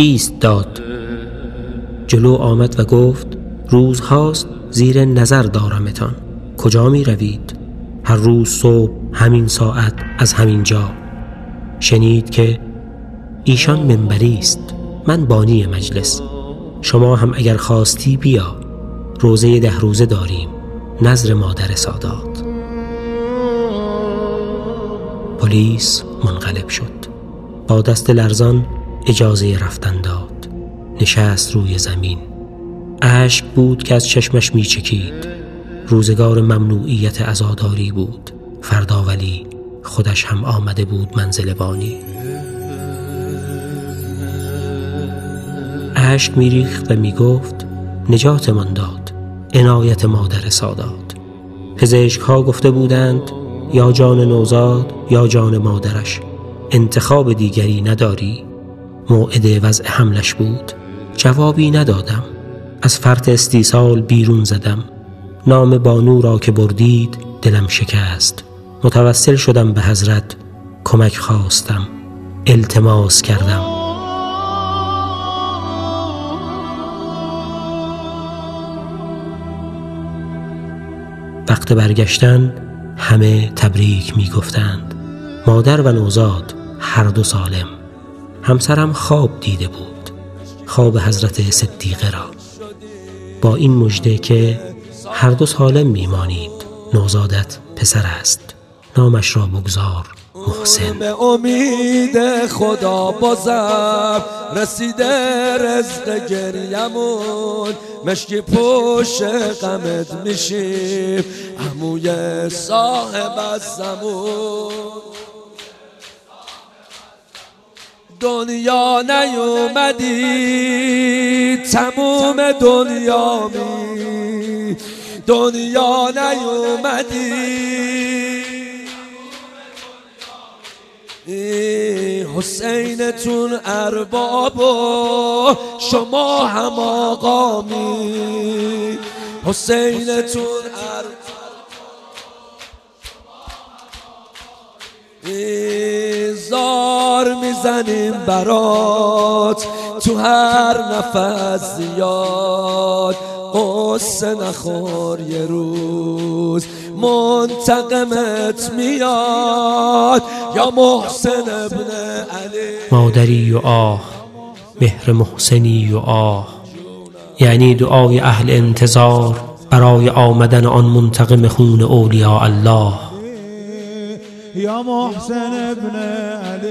ایست داد جلو آمد و گفت روزهاست زیر نظر دارمتان. کجا می روید؟ هر روز صبح همین ساعت از همین جا. شنید که ایشان منبری است. من بانی مجلس. شما هم اگر خواستی بیا. روزه ده روزه داریم. نظر مادر سادات. پلیس منقلب شد. با دست لرزان اجازه رفتن داد. نشست روی زمین. اشک بود که از چشمش می چکید روزگار ممنوعیت ازاداری بود. فردا ولی خودش هم آمده بود منزل بانی اشک میریخت و می‌گفت نجاتمان داد. عنایت مادر سادات. پزشک ها گفته بودند یا جان نوزاد یا جان مادرش. انتخاب دیگری نداری. موعد وضع حملش بود. جوابی ندادم. از فرط استیصال بیرون زدم. نام بانو را که بردید دلم شکست. متوسل شدم به حضرت. کمک خواستم. التماس کردم. وقت برگشتن همه تبریک می گفتند مادر و نوزاد هر دو سالم. همسرم خواب دیده بود. خواب حضرت صدیقه را. با این مژده که هر دو سالم میمانید نوزادت پسر است. نامش را بگذار محسن. به امید خدا بازم رسیده رزق گریمون. مشکی پوش غمت میشیم عموی صاحب از زمون. دنیا نیومدی. تموم دنیا می. دنیا نیومدی. حسینتون ارباب و شما هم آقامی. حسینتون ارباب زار می‌زنیم برات. تو هر نفس زیاد قصه نخور یه روز. منتقمت میاد. یا محسن ابن علی. مادری و آه مهر محسنی و آه. یعنی دعای اهل انتظار برای آمدن آن منتقم خون اولیاء الله. یا محسن ابن علی.